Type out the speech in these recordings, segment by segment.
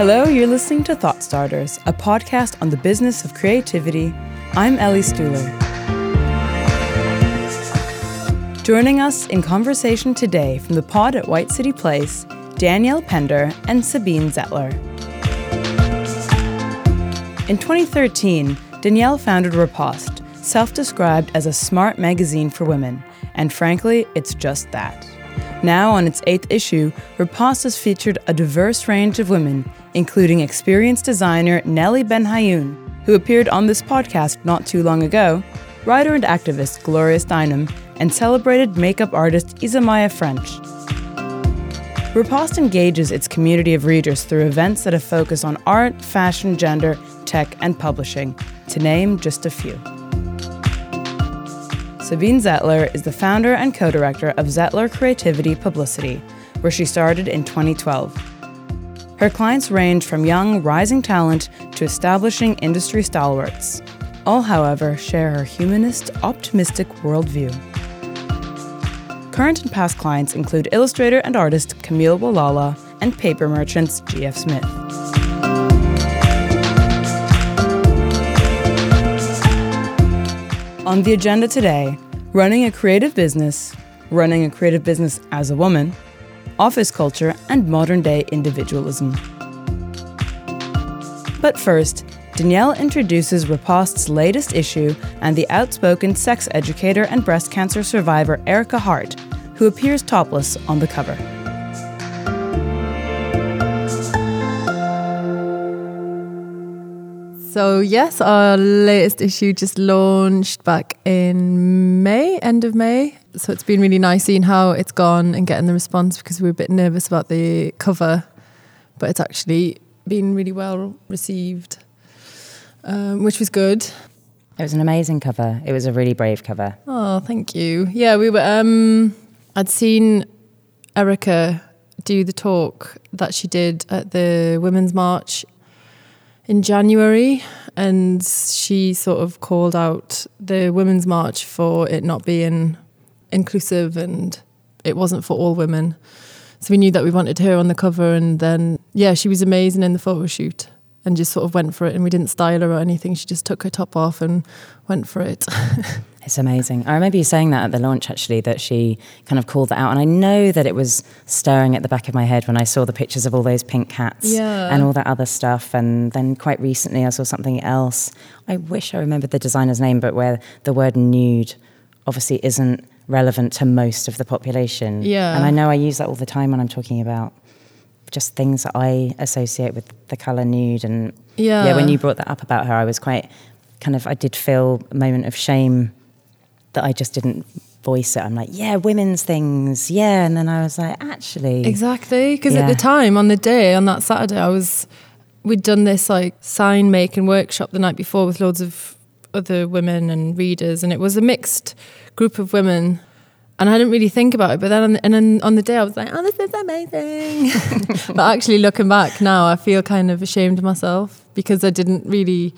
Hello, you're listening to Thought Starters, a podcast on the business of creativity. I'm Ellie Stuhler. Joining us in conversation today from the pod at White City Place, Danielle Pender and Sabine Zetteler. In 2013, Danielle founded Riposte, self described as a smart magazine for women, and frankly, it's just that. Now, on its eighth issue, Riposte has featured a diverse range of women, including experienced designer Nelly Benhayoun, who appeared on this podcast not too long ago, writer and activist Gloria Steinem, and celebrated makeup artist Isamaya Ffrench. Riposte engages its community of readers through events that have focused on art, fashion, gender, tech, and publishing, to name just a few. Sabine Zetteler is the founder and co director of Zetteler Creativity Publicity, where she started in 2012. Her clients range from young, rising talent to establishing industry stalwarts. All, however, share her humanist, optimistic worldview. Current and past clients include illustrator and artist Camille Walala and paper merchants G.F. Smith. On the agenda today, running a creative business, running a creative business as a woman, office culture, and modern day individualism. But first, Danielle introduces Riposte's latest issue and the outspoken sex educator and breast cancer survivor Ericka Hart, who appears topless on the cover. So, yes, our latest issue just launched back in May, end of May. So, it's been really nice seeing how it's gone and getting the response because we were a bit nervous about the cover, but it's actually been really well received, um, which was good. It was an amazing cover. It was a really brave cover. Oh, thank you. Yeah, we were. Um, I'd seen Ericka do the talk that she did at the Women's March in January, and she sort of called out the Women's March for it not being inclusive and it wasn't for all women. So we knew that we wanted her on the cover, and then yeah, she was amazing in the photo shoot and just sort of went for it. And we didn't style her or anything. She just took her top off and went for it. It's amazing. I remember you saying that at the launch, actually, that she kind of called that out. And I know that it was stirring at the back of my head when I saw the pictures of all those pink cats Yeah. and all that other stuff. And then quite recently, I saw something else. I wish I remembered the designer's name, but where the word nude obviously isn't relevant to most of the population. Yeah. And I know I use that all the time when I'm talking about just things that I associate with the colour nude. And Yeah. yeah, when you brought that up about her, I was quite kind of, I did feel a moment of shame that I just didn't voice it. I'm like, yeah, women's things, yeah. And then I was like, actually, Exactly, because at the time on the day on that Saturday, I was we'd done this like sign making workshop the night before with loads of other women and readers, and it was a mixed group of women. And I didn't really think about it, but then on the, and then on the day I was like, "Oh, this is amazing!" but actually, looking back now, I feel kind of ashamed of myself because I didn't really.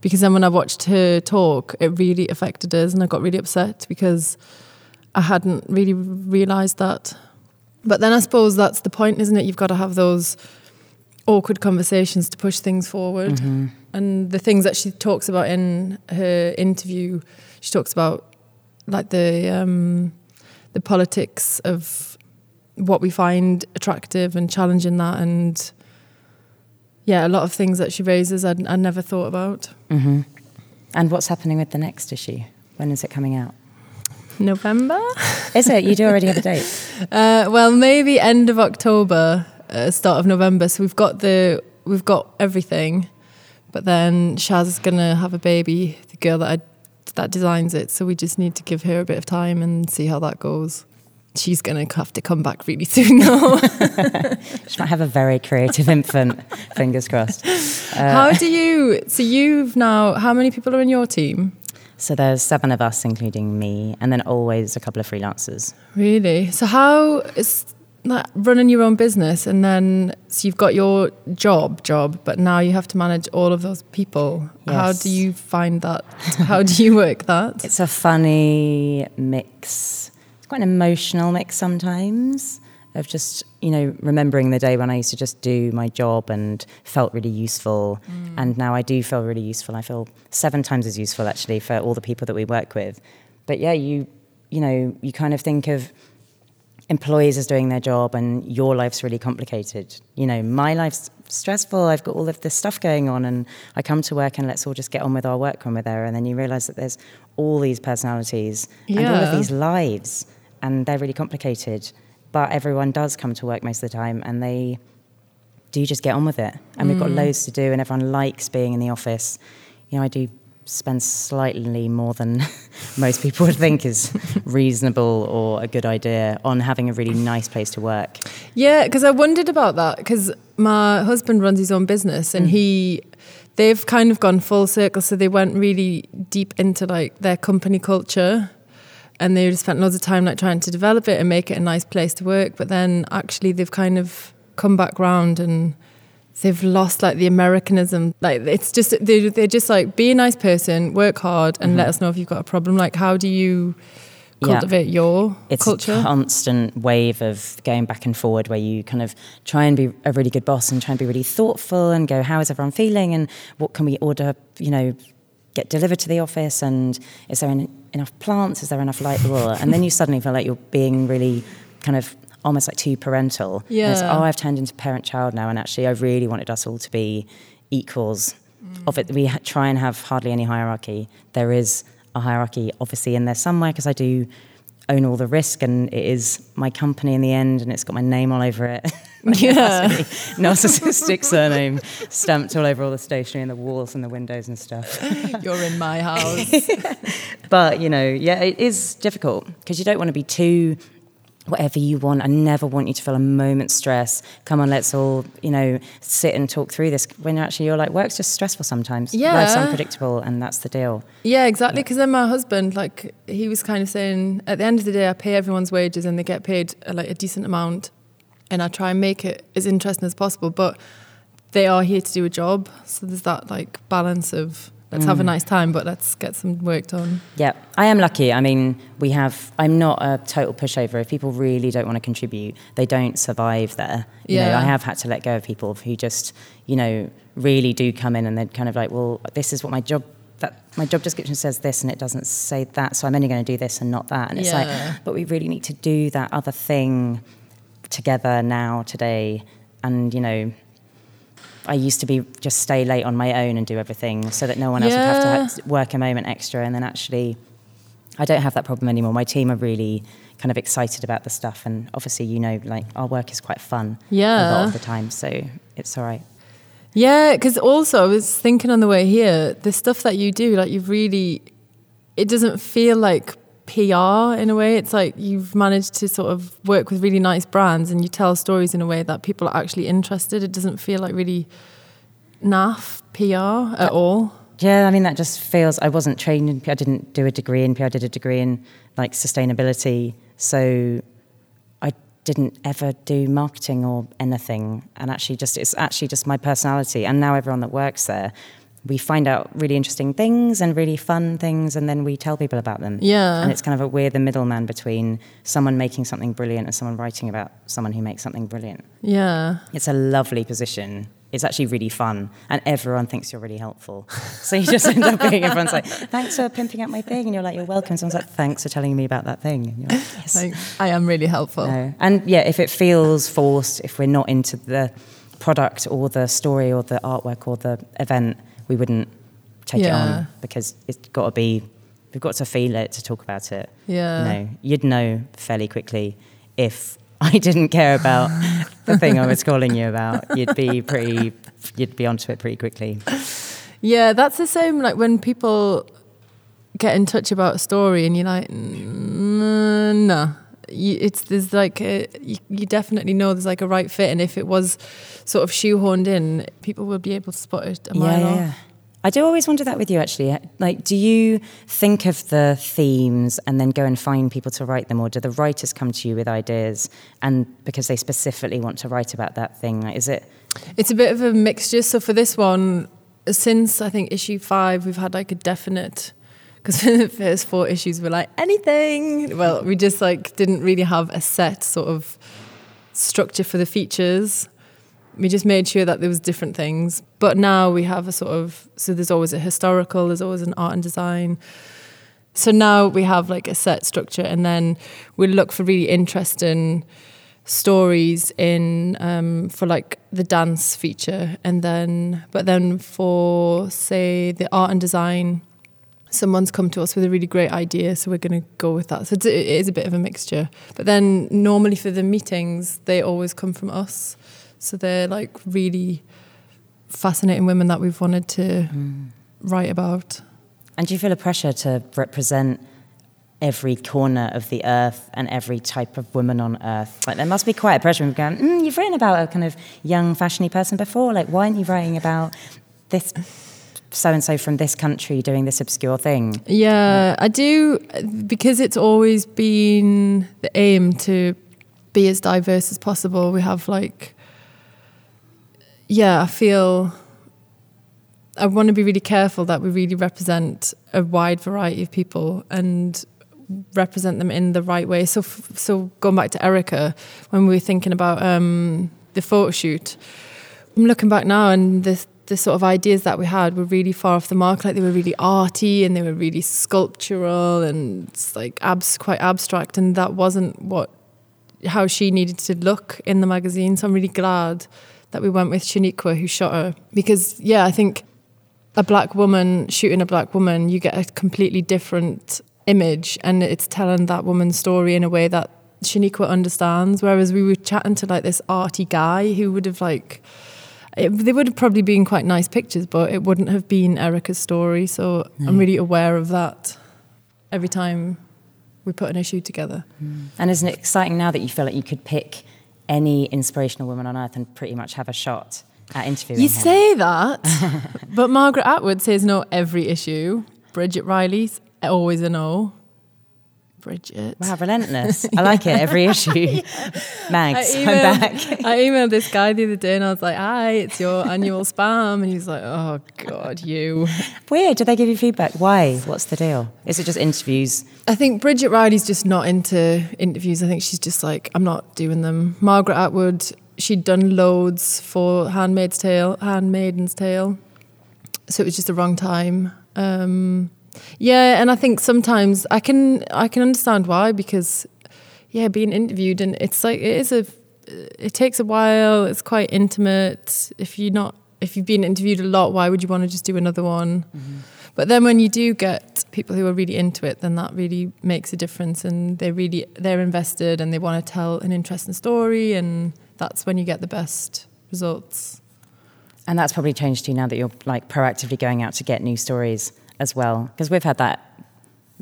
Because then when I watched her talk, it really affected us, and I got really upset because I hadn't really realised that. But then I suppose that's the point, isn't it? You've got to have those awkward conversations to push things forward. And the things that she talks about in her interview, she talks about like the um, the politics of what we find attractive and challenging that, and yeah, a lot of things that she raises I'd, I never thought about. hmm And what's happening with the next issue? When is it coming out? November. Is it? You do already have a date. Uh, well, maybe end of October, uh, start of November. So we've got the we've got everything, but then Shaz is gonna have a baby, the girl that I, that designs it. So we just need to give her a bit of time and see how that goes. She's gonna have to come back really soon though. She might have a very creative infant. Fingers crossed. Uh, how do you? So you've now. How many people are in your team? So there's seven of us, including me, and then always a couple of freelancers. Really? So how is that running your own business and then so you've got your job job, but now you have to manage all of those people. How do you find that? How do you work that? It's a funny mix. It's quite an emotional mix sometimes. of just you know remembering the day when I used to just do my job and felt really useful, mm. and now I do feel really useful. I feel seven times as useful actually for all the people that we work with. But yeah, you you know you kind of think of employees as doing their job and your life's really complicated. You know, my life's stressful. I've got all of this stuff going on, and I come to work and let's all just get on with our work when we're there. And then you realize that there's all these personalities yeah. and all of these lives, and they're really complicated. But everyone does come to work most of the time, and they do just get on with it. And mm. we've got mm. loads to do, and everyone likes being in the office. You know, I do spend slightly more than most people would think is reasonable or a good idea on having a really nice place to work. Yeah, because I wondered about that because my husband runs his own business and mm. he they've kind of gone full circle so they went really deep into like their company culture and they spent loads of time like trying to develop it and make it a nice place to work but then actually they've kind of come back round and they've lost like the Americanism. Like it's just they're, they're just like be a nice person, work hard, and mm-hmm. let us know if you've got a problem. Like how do you cultivate yeah. your it's culture? a constant wave of going back and forward where you kind of try and be a really good boss and try and be really thoughtful and go how is everyone feeling and what can we order you know get delivered to the office and is there enough plants is there enough light and then you suddenly feel like you're being really kind of almost like too parental. Yeah. oh, I've turned into parent child now, and actually, I really wanted us all to be equals. Mm. Of it, we ha- try and have hardly any hierarchy. There is a hierarchy, obviously, in there somewhere because I do own all the risk, and it is my company in the end, and it's got my name all over it. yeah, narcissistic surname stamped all over all the stationery and the walls and the windows and stuff. You're in my house. but you know, yeah, it is difficult because you don't want to be too whatever you want. I never want you to feel a moment's stress. Come on, let's all, you know, sit and talk through this. When actually you're like, work's just stressful sometimes. Yeah. Life's unpredictable, and that's the deal. Yeah, exactly. Because then my husband, like, he was kind of saying, at the end of the day, I pay everyone's wages and they get paid uh, like a decent amount, and I try and make it as interesting as possible. But they are here to do a job, so there's that like balance of let's mm. have a mm. nice time, but let's get some work done. Yeah, I am lucky. I mean, we have. I'm not a total pushover. If people really don't want to contribute, they don't survive there. You yeah, know, I have had to let go of people who just, you know, really do come in and they're kind of like, well, this is what my job. That my job description says this and it doesn't say that, so I'm only going to do this and not that. And it's yeah. like, but we really need to do that other thing together now, today, and you know, I used to be just stay late on my own and do everything so that no one else yeah. would have to work a moment extra. And then actually, I don't have that problem anymore. My team are really kind of excited about the stuff, and obviously, you know, like our work is quite fun. Yeah, a lot of the time, so it's all right. Yeah, because also I was thinking on the way here, the stuff that you do, like you've really, it doesn't feel like PR in a way. It's like you've managed to sort of work with really nice brands and you tell stories in a way that people are actually interested. It doesn't feel like really naff PR at uh, all. Yeah, I mean that just feels. I wasn't trained in PR. I didn't do a degree in PR. I did a degree in like sustainability. So I didn't ever do marketing or anything. And actually, just it's actually just my personality. And now everyone that works there we find out really interesting things and really fun things and then we tell people about them. Yeah. And it's kind of a we're the middleman between someone making something brilliant and someone writing about someone who makes something brilliant. Yeah. It's a lovely position. It's actually really fun and everyone thinks you're really helpful. So you just end up being everyone's like, thanks for pimping out my thing and you're like, you're welcome. Someone's like, thanks for telling me about that thing. And you're like, yes. Like, I am really helpful. No. And yeah, if it feels forced, if we're not into the product or the story or the artwork or the event, we wouldn't take yeah. it on because it's got to be we've got to feel it to talk about it. Yeah, you know, you'd know fairly quickly if I didn't care about the thing I was calling you about. You'd be pretty, you'd be onto it pretty quickly. Yeah, that's the same. Like when people get in touch about a story, and you're like, no, nah. You, it's there's like a, you, you, definitely know there's like a right fit, and if it was sort of shoehorned in, people will be able to spot it a mile yeah, yeah. off. I do always wonder that with you actually. Uh, like, do you think of the themes and then go and find people to write them, or do the writers come to you with ideas and because they specifically want to write about that thing? Like, is it? It's a bit of a mixture. So for this one, since I think issue five, we've had like a definite because the first four issues were like anything. Well, we just like didn't really have a set sort of structure for the features. We just made sure that there was different things. But now we have a sort of so there's always a historical, there's always an art and design. So now we have like a set structure, and then we look for really interesting stories in um, for like the dance feature, and then but then for say the art and design, someone's come to us with a really great idea, so we're going to go with that. So it's, a bit of a mixture. But then normally for the meetings, they always come from us, so they're like really fascinating women that we've wanted to mm. write about. And do you feel a pressure to represent every corner of the earth and every type of woman on earth? Like there must be quite a pressure of going, mm, you've written about a kind of young, fashiony person before. Like, why aren't you writing about this so and so from this country doing this obscure thing? Yeah, I do because it's always been the aim to be as diverse as possible. We have like, yeah, I feel I want to be really careful that we really represent a wide variety of people and represent them in the right way. So, so going back to Ericka, when we were thinking about um, the photo shoot, I'm looking back now and the the sort of ideas that we had were really far off the mark. Like they were really arty and they were really sculptural and like abs quite abstract, and that wasn't what how she needed to look in the magazine. So I'm really glad that we went with Shaniqwa who shot her because yeah, I think a black woman shooting a black woman, you get a completely different image and it's telling that woman's story in a way that Shaniqwa understands. Whereas we were chatting to like this arty guy who would have like, it, they would have probably been quite nice pictures, but it wouldn't have been Ericka's story. So mm. I'm really aware of that every time we put an issue together. Mm. And isn't it exciting now that you feel like you could pick any inspirational woman on earth and pretty much have a shot? at interviewing You him. say that, but Margaret Atwood says no every issue. Bridget Riley's always a no. Bridget. Wow, relentless. I like it every issue. Mags, I'm back. I emailed this guy the other day and I was like, hi, it's your annual spam. And he's like, oh, God, you. Weird. Did they give you feedback? Why? What's the deal? Is it just interviews? I think Bridget Riley's just not into interviews. I think she's just like, I'm not doing them. Margaret Atwood she'd done loads for Handmaid's Tale, Handmaiden's Tale, so it was just the wrong time. Um, yeah, and I think sometimes I can I can understand why because yeah, being interviewed and it's like it is a it takes a while. It's quite intimate. If you're not if you've been interviewed a lot, why would you want to just do another one? Mm-hmm. But then when you do get people who are really into it, then that really makes a difference, and they really they're invested and they want to tell an interesting story and that's when you get the best results. And that's probably changed you now that you're like proactively going out to get new stories as well. Because we've had that,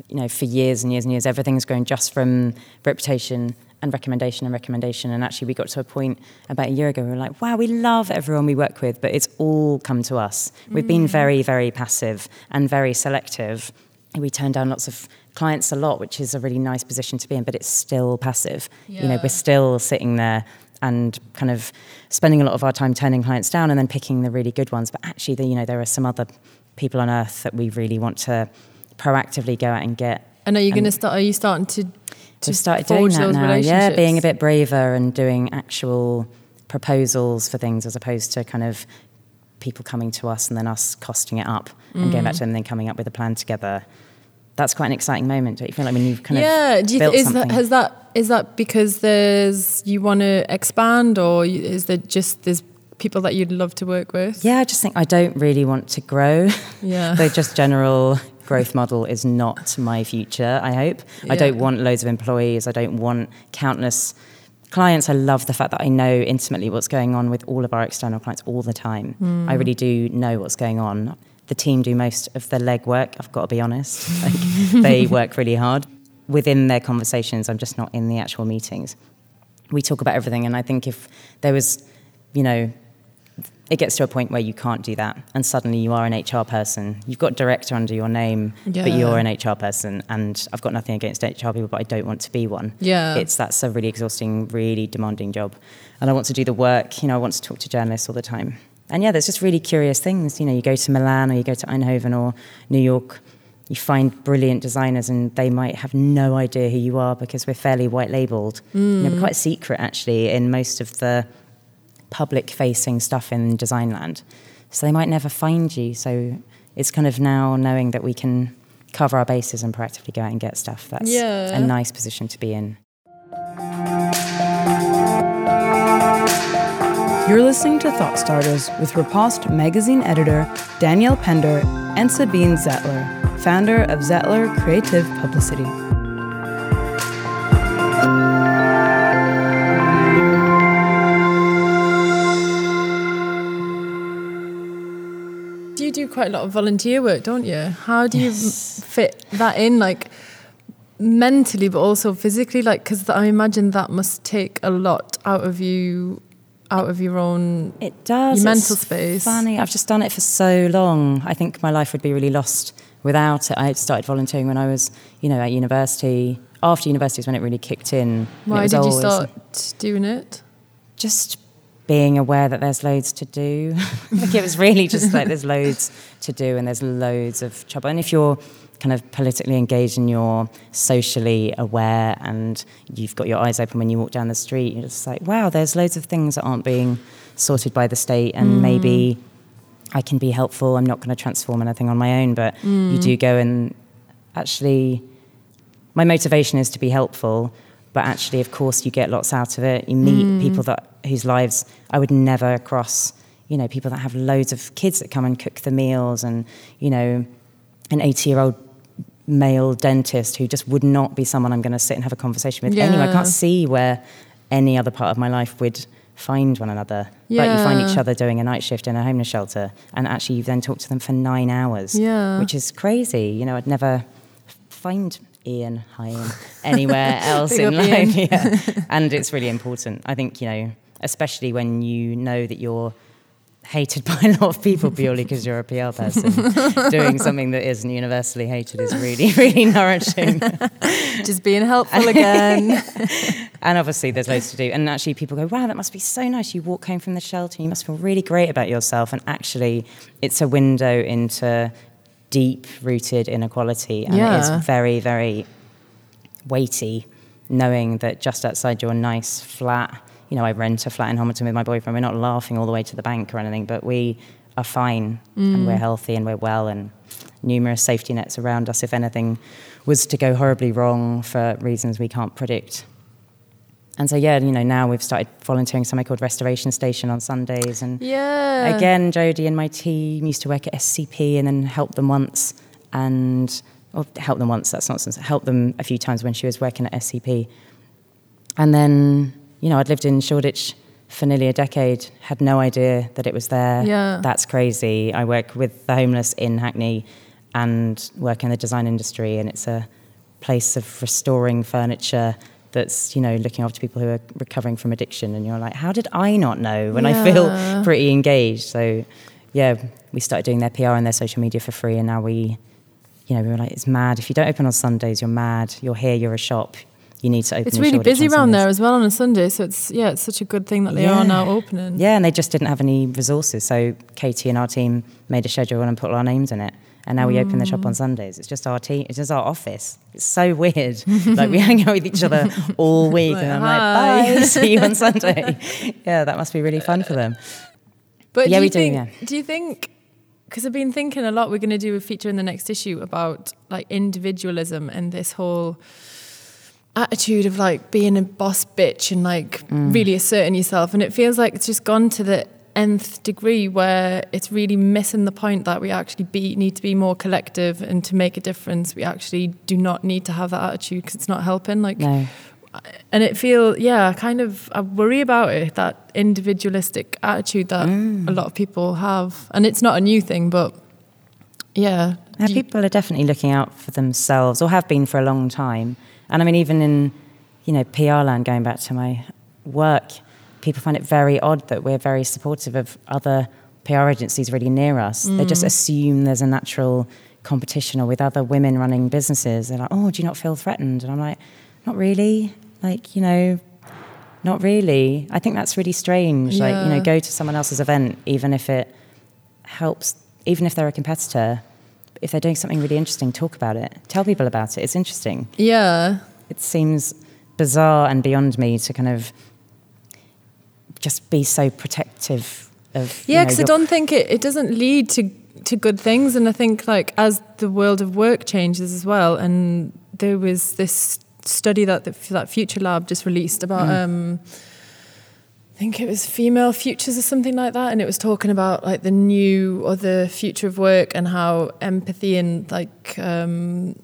you know, for years and years and years. Everything's grown just from reputation and recommendation and recommendation. And actually, we got to a point about a year ago, we were like, wow, we love everyone we work with, but it's all come to us. We've been mm. very, very passive and very selective. We turn down lots of clients a lot, which is a really nice position to be in, but it's still passive. Yeah. You know, we're still sitting there and kind of spending a lot of our time turning clients down and then picking the really good ones. But actually, the, you know, there are some other people on earth that we really want to proactively go out and get. And are you going to start? Are you starting to? to We've doing that now. Yeah, being a bit braver and doing actual proposals for things as opposed to kind of people coming to us and then us costing it up and going back mm. to them and then coming up with a plan together that's quite an exciting moment. Don't you feel like when you've kind of yeah, of you th- is something? That, has that is that because there's you want to expand, or is there just there's people that you'd love to work with? Yeah, I just think I don't really want to grow. Yeah, the just general growth model is not my future. I hope yeah. I don't want loads of employees. I don't want countless clients. I love the fact that I know intimately what's going on with all of our external clients all the time. Mm. I really do know what's going on the team do most of the legwork. I've got to be honest. Like, they work really hard. Within their conversations, I'm just not in the actual meetings. We talk about everything, and I think if there was, you know, it gets to a point where you can't do that, and suddenly you are an HR person. You've got director under your name, yeah. but you're an HR person, and I've got nothing against HR people, but I don't want to be one. Yeah, it's that's a really exhausting, really demanding job, and I want to do the work. You know, I want to talk to journalists all the time and yeah, there's just really curious things. You know, you go to Milan or you go to Eindhoven or New York, you find brilliant designers and they might have no idea who you are because we're fairly white labeled. Mm. You know, we're quite secret actually in most of the public facing stuff in design land. So they might never find you. So it's kind of now knowing that we can cover our bases and proactively go out and get stuff. That's yeah. a nice position to be in. You're listening to Thought Starters with Riposte magazine editor Danielle Pender and Sabine Zetteler, founder of Zetteler Creative Publicity. Quite a lot of volunteer work, don't you? How do yes. you fit that in, like mentally, but also physically? Like, because I imagine that must take a lot out of you out of your own it does. your mental space. funny. I've just done it for so long. I think my life would be really lost without it. I started volunteering when i was you know at university after university is when it really kicked in. Why did you start doing it? Just being aware that there's loads to do like it was really just like there's loads to do and there's loads of trouble and if you're kind of politically engaged and you're socially aware and you've got your eyes open when you walk down the street, you're just like, wow, there's loads of things that aren't being sorted by the state and mm. maybe I can be helpful. I'm not going to transform anything on my own, but mm. you do go and actually, my motivation is to be helpful, but actually, of course, you get lots out of it. You meet mm. people that whose lives I would never cross. You know, people that have loads of kids that come and cook the meals, and you know, an 80 year old male dentist who just would not be someone I'm going to sit and have a conversation with yeah. anyway. I can't see where any other part of my life would find one another. Yeah. But you find each other doing a night shift in a homeless shelter, and actually you then talk to them for nine hours, yeah. which is crazy. You know, I'd never find Ian, hi Ian, anywhere else in life. Yeah. and it's really important. I think, you know, especially when you know that you're hated by a lot of people purely because you're a PR person. Doing something that isn't universally hated is really, really nourishing. Just being helpful again. and obviously, there's loads to do. And actually, people go, wow, that must be so nice. You walk home from the shelter, you must feel really great about yourself. And actually, it's a window into deep rooted inequality. And yeah. it is very, very weighty knowing that just outside your nice, flat, you know, I rent a flat in Homerton with my boyfriend. We're not laughing all the way to the bank or anything, but we are fine mm. and we're healthy and we're well and numerous safety nets around us if anything was to go horribly wrong for reasons we can't predict. And so yeah, you know, now we've started volunteering somewhere called Restoration Station on Sundays and yeah. again, Jodie and my team used to work at SCP and then help them once and or help them once, that's nonsense. Help them a few times when she was working at SCP. And then you know, I'd lived in Shoreditch for nearly a decade, had no idea that it was there. Yeah. That's crazy. I work with the homeless in Hackney and work in the design industry, and it's a place of restoring furniture that's, you know, looking after people who are recovering from addiction. And you're like, how did I not know when yeah. I feel pretty engaged? So, yeah, we started doing their PR and their social media for free, and now we, you know, we were like, it's mad. If you don't open on Sundays, you're mad. You're here, you're a shop you need to open. It's really busy around there as well on a Sunday, so it's yeah, it's such a good thing that they yeah. are now opening. Yeah, and they just didn't have any resources, so Katie and our team made a schedule and put our names in it. And now we open the shop on mm. Sundays. It's just our team. It's just our office. It's so weird. like we hang out with each other all week, like, and I'm Hi. like, bye, see you on Sunday. yeah, that must be really fun for them. But yeah, do we think, do. Yeah. Do you think? Because I've been thinking a lot. We're going to do a feature in the next issue about like individualism and this whole attitude of like being a boss bitch and like mm. really asserting yourself. And it feels like it's just gone to the nth degree where it's really missing the point that we actually be need to be more collective and to make a difference. We actually do not need to have that attitude because it's not helping. Like, no. and it feel yeah, kind of I worry about it that individualistic attitude that mm. a lot of people have, and it's not a new thing, but yeah, yeah people are definitely looking out for themselves or have been for a long time and I mean, even in, you know, PR land, going back to my work, people find it very odd that we're very supportive of other PR agencies really near us. Mm. They just mm. assume there's a natural competition or with other women running businesses. They're like, oh, do you not feel threatened? And I'm like, not really. Like, you know, not really. I think that's really strange. Yeah. Like, you know, go to someone else's event, even if it helps, even if they're a competitor, if they're doing something really interesting, talk about it. Tell people about it. It's interesting. Yeah. It seems bizarre and beyond me to kind of just be so protective of. Yeah, you know, because I don't think it, it doesn't lead to to good things, and I think like as the world of work changes as well, and there was this study that the, that Future Lab just released about. Mm. Um, I think it was female futures or something like that, and it was talking about like the new or the future of work and how empathy and like um,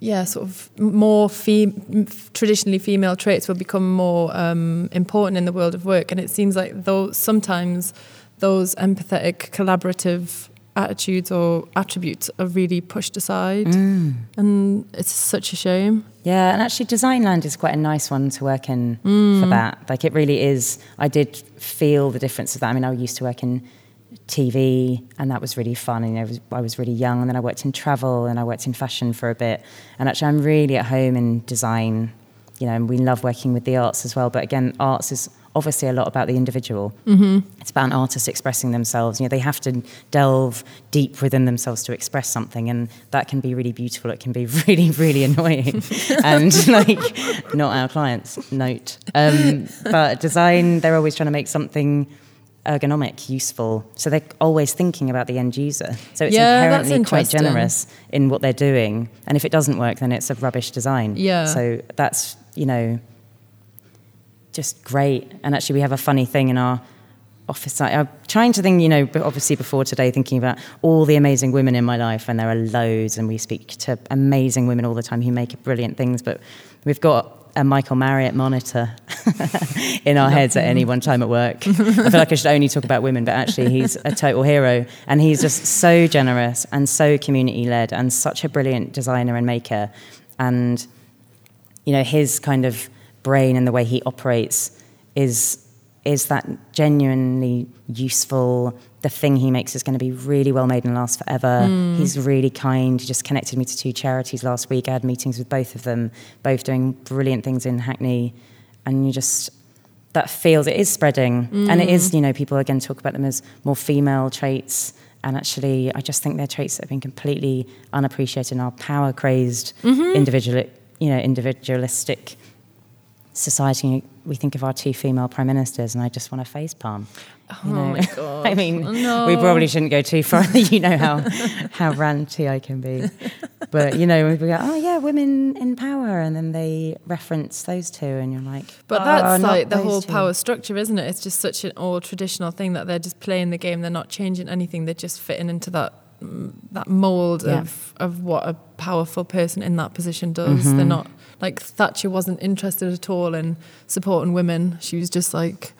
yeah, sort of more fem- traditionally female traits will become more um, important in the world of work. And it seems like though sometimes those empathetic, collaborative attitudes or attributes are really pushed aside, Mm. and it's such a shame. Yeah, and actually, Designland is quite a nice one to work in Mm. for that. Like, it really is. I did feel the difference of that. I mean, I used to work in TV, and that was really fun. And I was, I was really young, and then I worked in travel, and I worked in fashion for a bit. And actually, I'm really at home in design, you know, and we love working with the arts as well. But again, arts is obviously a lot about the individual. Mm-hmm. It's about artists expressing themselves. You know, they have to delve deep within themselves to express something, and that can be really beautiful. It can be really, really annoying, and like not our clients. Note, um, but design, they're always trying to make something ergonomic, useful. So they're always thinking about the end user. So it's Yeah, inherently quite generous in what they're doing. And if it doesn't work, then it's a rubbish design. Yeah. So that's, you know, just great. And actually, we have a funny thing in our office. I- I'm trying to think, you know, obviously before today, thinking about all the amazing women in my life, and there are loads, and we speak to amazing women all the time who make brilliant things. But we've got a Michael Marriott monitor in our heads at any one time at work. I feel like I should only talk about women, but actually, he's a total hero, and he's just so generous and so community led, and such a brilliant designer and maker, and you know his kind of brain and the way he operates is is that genuinely useful. The thing he makes is going to be really well made and last forever. Mm. He's really kind. He just connected me to two charities last week. I had meetings with both of them both doing brilliant things in hackney. And you just that feels it is spreading. And it is mm. you know people again talk about them as more female traits. And actually i just think they're traits that have been completely unappreciated in our power crazed mm-hmm. individual you know individualistic society we think of our two female prime ministers and i just want to face palm you Oh know? my God. i mean No. we probably shouldn't go too far you know how how ranty i can be but you know we go oh yeah women in power and then they reference those two and you're like But "Oh, that's like the whole two." power structure, isn't it? It's just such an old traditional thing that they're just playing the game. They're not changing anything. They're just fitting into that that mold Yeah. of of what a powerful person in that position does. Mm-hmm. They're not like Thatcher wasn't interested at all in supporting women. She was just like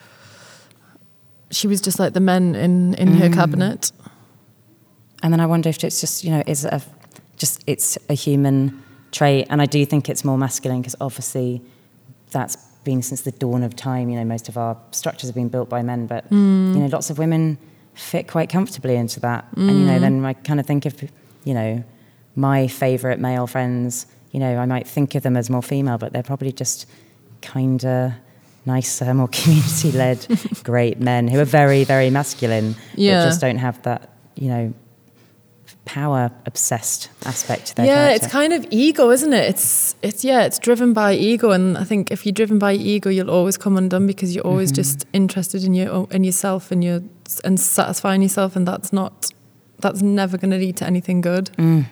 she was just like the men in in her Mm. cabinet. And then I wonder if it's just, you know, is a, just it's a human trait, and I do think it's more masculine because obviously that's been since the dawn of time. You know, most of our structures have been built by men, but you know, lots of women fit quite comfortably into that. And you know, then I kind of think of, you know, my favourite male friends. You know, I might think of them as more female, but they're probably just kinder. Nicer, more community-led, great men who are very, very masculine, Yeah. but just don't have that, you know, power obsessed aspect to their yeah, character. it's kind of ego, isn't it? It's it's yeah, it's driven by ego, and I think if you're driven by ego, you'll always come undone because you're always mm-hmm. just interested in your in yourself and your and satisfying yourself, and that's not that's never going to lead to anything good. Mm.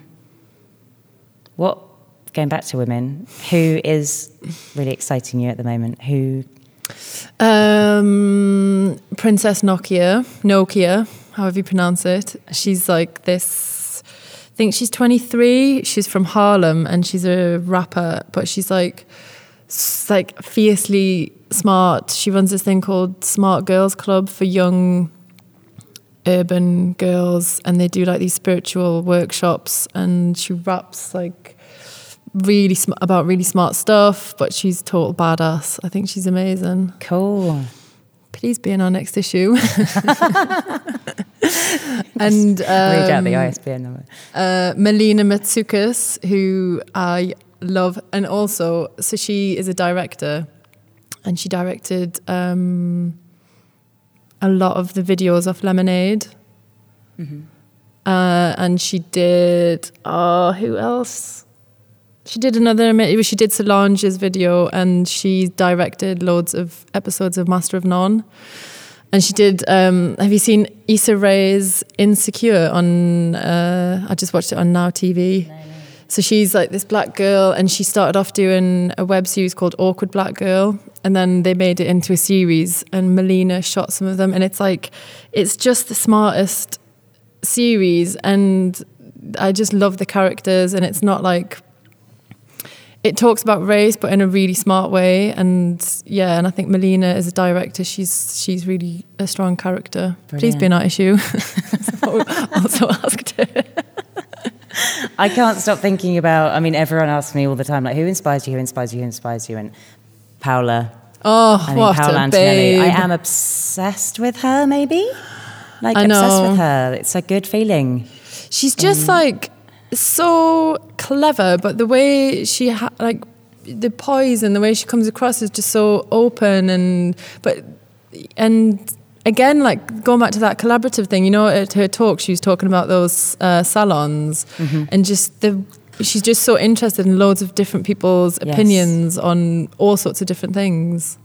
what going back to women, who is really exciting you at the moment? Who Um, Princess Nokia, Nokia, however you pronounce it. She's like this. I think she's 23. She's from Harlem and she's a rapper, but she's like, like fiercely smart. She runs this thing called Smart Girls Club for young urban girls, and they do like these spiritual workshops. And she raps like really sm- about really smart stuff, but she's total badass. I think she's amazing. cool? Please be in our next issue. and Read out the um, ISBN number. uh, Melina Matsoukas, who I love, and also, so she is a director, and she directed um, a lot of the videos of Lemonade. Uh, and she did, oh, who else? She did another, she did Solange's video and she directed loads of episodes of Master of None. And she did, um, have you seen Issa Rae's Insecure on, uh, I just watched it on Now TV. So she's like this black girl, and she started off doing a web series called Awkward Black Girl, and then they made it into a series, and Melina shot some of them, and it's like, it's just the smartest series, and I just love the characters, and it's not like. It talks about race, but in a really smart way, and yeah, and I think Melina as a director, she's she's really a strong character. Please be an art issue. also asked her. I can't stop thinking about. I mean, everyone asks me all the time, like, who inspires you? Who inspires you? Who inspires you? And Paola. Oh, I mean, what Paola a babe! I am obsessed with her. Maybe, like obsessed with her. It's a good feeling. She's just um, like so clever, but the way she ha- like the poise and the way she comes across is just so open and but and again like going back to that collaborative thing you know at her talk she was talking about those uh, salons and just the she's just so interested in loads of different people's Yes. opinions on all sorts of different things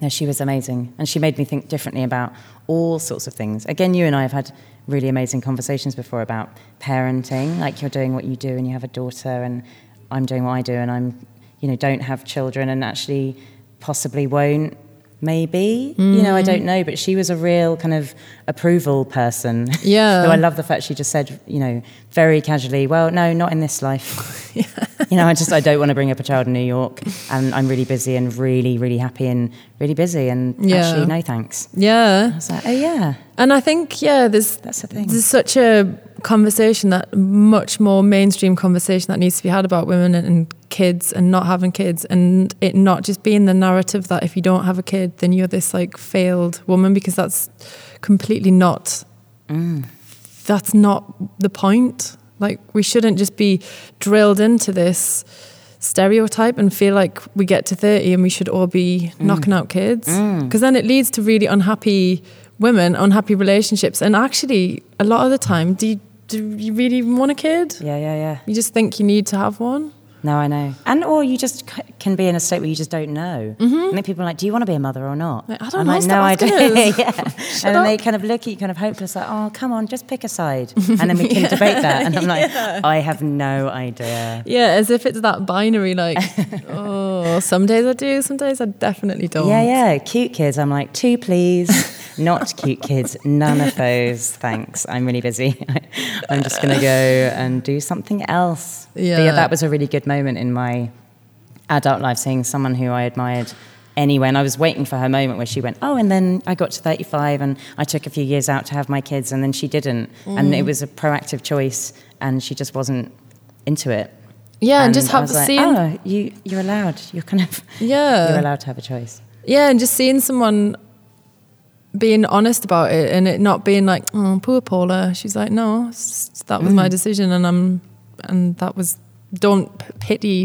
No, she was amazing. And she made me think differently about all sorts of things. Again, you and I have had really amazing conversations before about parenting. Like you're doing what you do and you have a daughter, and I'm doing what I do, and I'm, you know, don't have children and actually possibly won't. Maybe. You know, I mm. don't know. But she was a real kind of approval person. Yeah. Who I love the fact she just said, you know, very casually, well, no, not in this life. You know, I just I don't want to bring up a child in New York, and I'm really busy and really really happy and really busy, and Yeah. actually no thanks. yeah I was like, oh yeah, And I think, yeah, there's That's the thing. There's such a conversation that much more mainstream conversation that needs to be had about women and, and kids and not having kids and it not just being the narrative that if you don't have a kid then you're this like failed woman because that's completely not mm. that's not the point. Like we shouldn't just be drilled into this stereotype and feel like we get to 30 and we should all be mm. knocking out kids. Mm. Because then it leads to really unhappy women unhappy relationships. And actually a lot of the time do you, do you really want a kid? Yeah yeah yeah. you just think you need to have one No, I know. And or you just c- can be in a state where you just don't know. Mm-hmm. I think people are like, do you want to be a mother or not? Like, I don't I'm know, like, no, I don't. yeah. and then they kind of look at you kind of hopeless, like, oh, come on, just pick a side. And then we can debate that. And I'm like, I have no idea. yeah as if it's that binary like oh some days i do some days i definitely don't Yeah, yeah. Cute kids. I'm like, two, please. Not cute kids. None of those. Thanks. I'm really busy. I'm just going to go and do something else. But Yeah. yeah, that was a really good moment in my adult life, seeing someone who I admired anyway. And I was waiting for her moment where she went, oh, and then I got to 35 and I took a few years out to have my kids, and then she didn't. And Mm. it was a proactive choice, and she just wasn't into it. yeah and, just I have like, seeing oh, you, you're allowed. You're kind of, yeah you're allowed to have a choice. Yeah, and just seeing someone being honest about it and it not being like, oh, poor Paola. She's like, no, that was my mm. decision, and I'm, and that was. Don't pity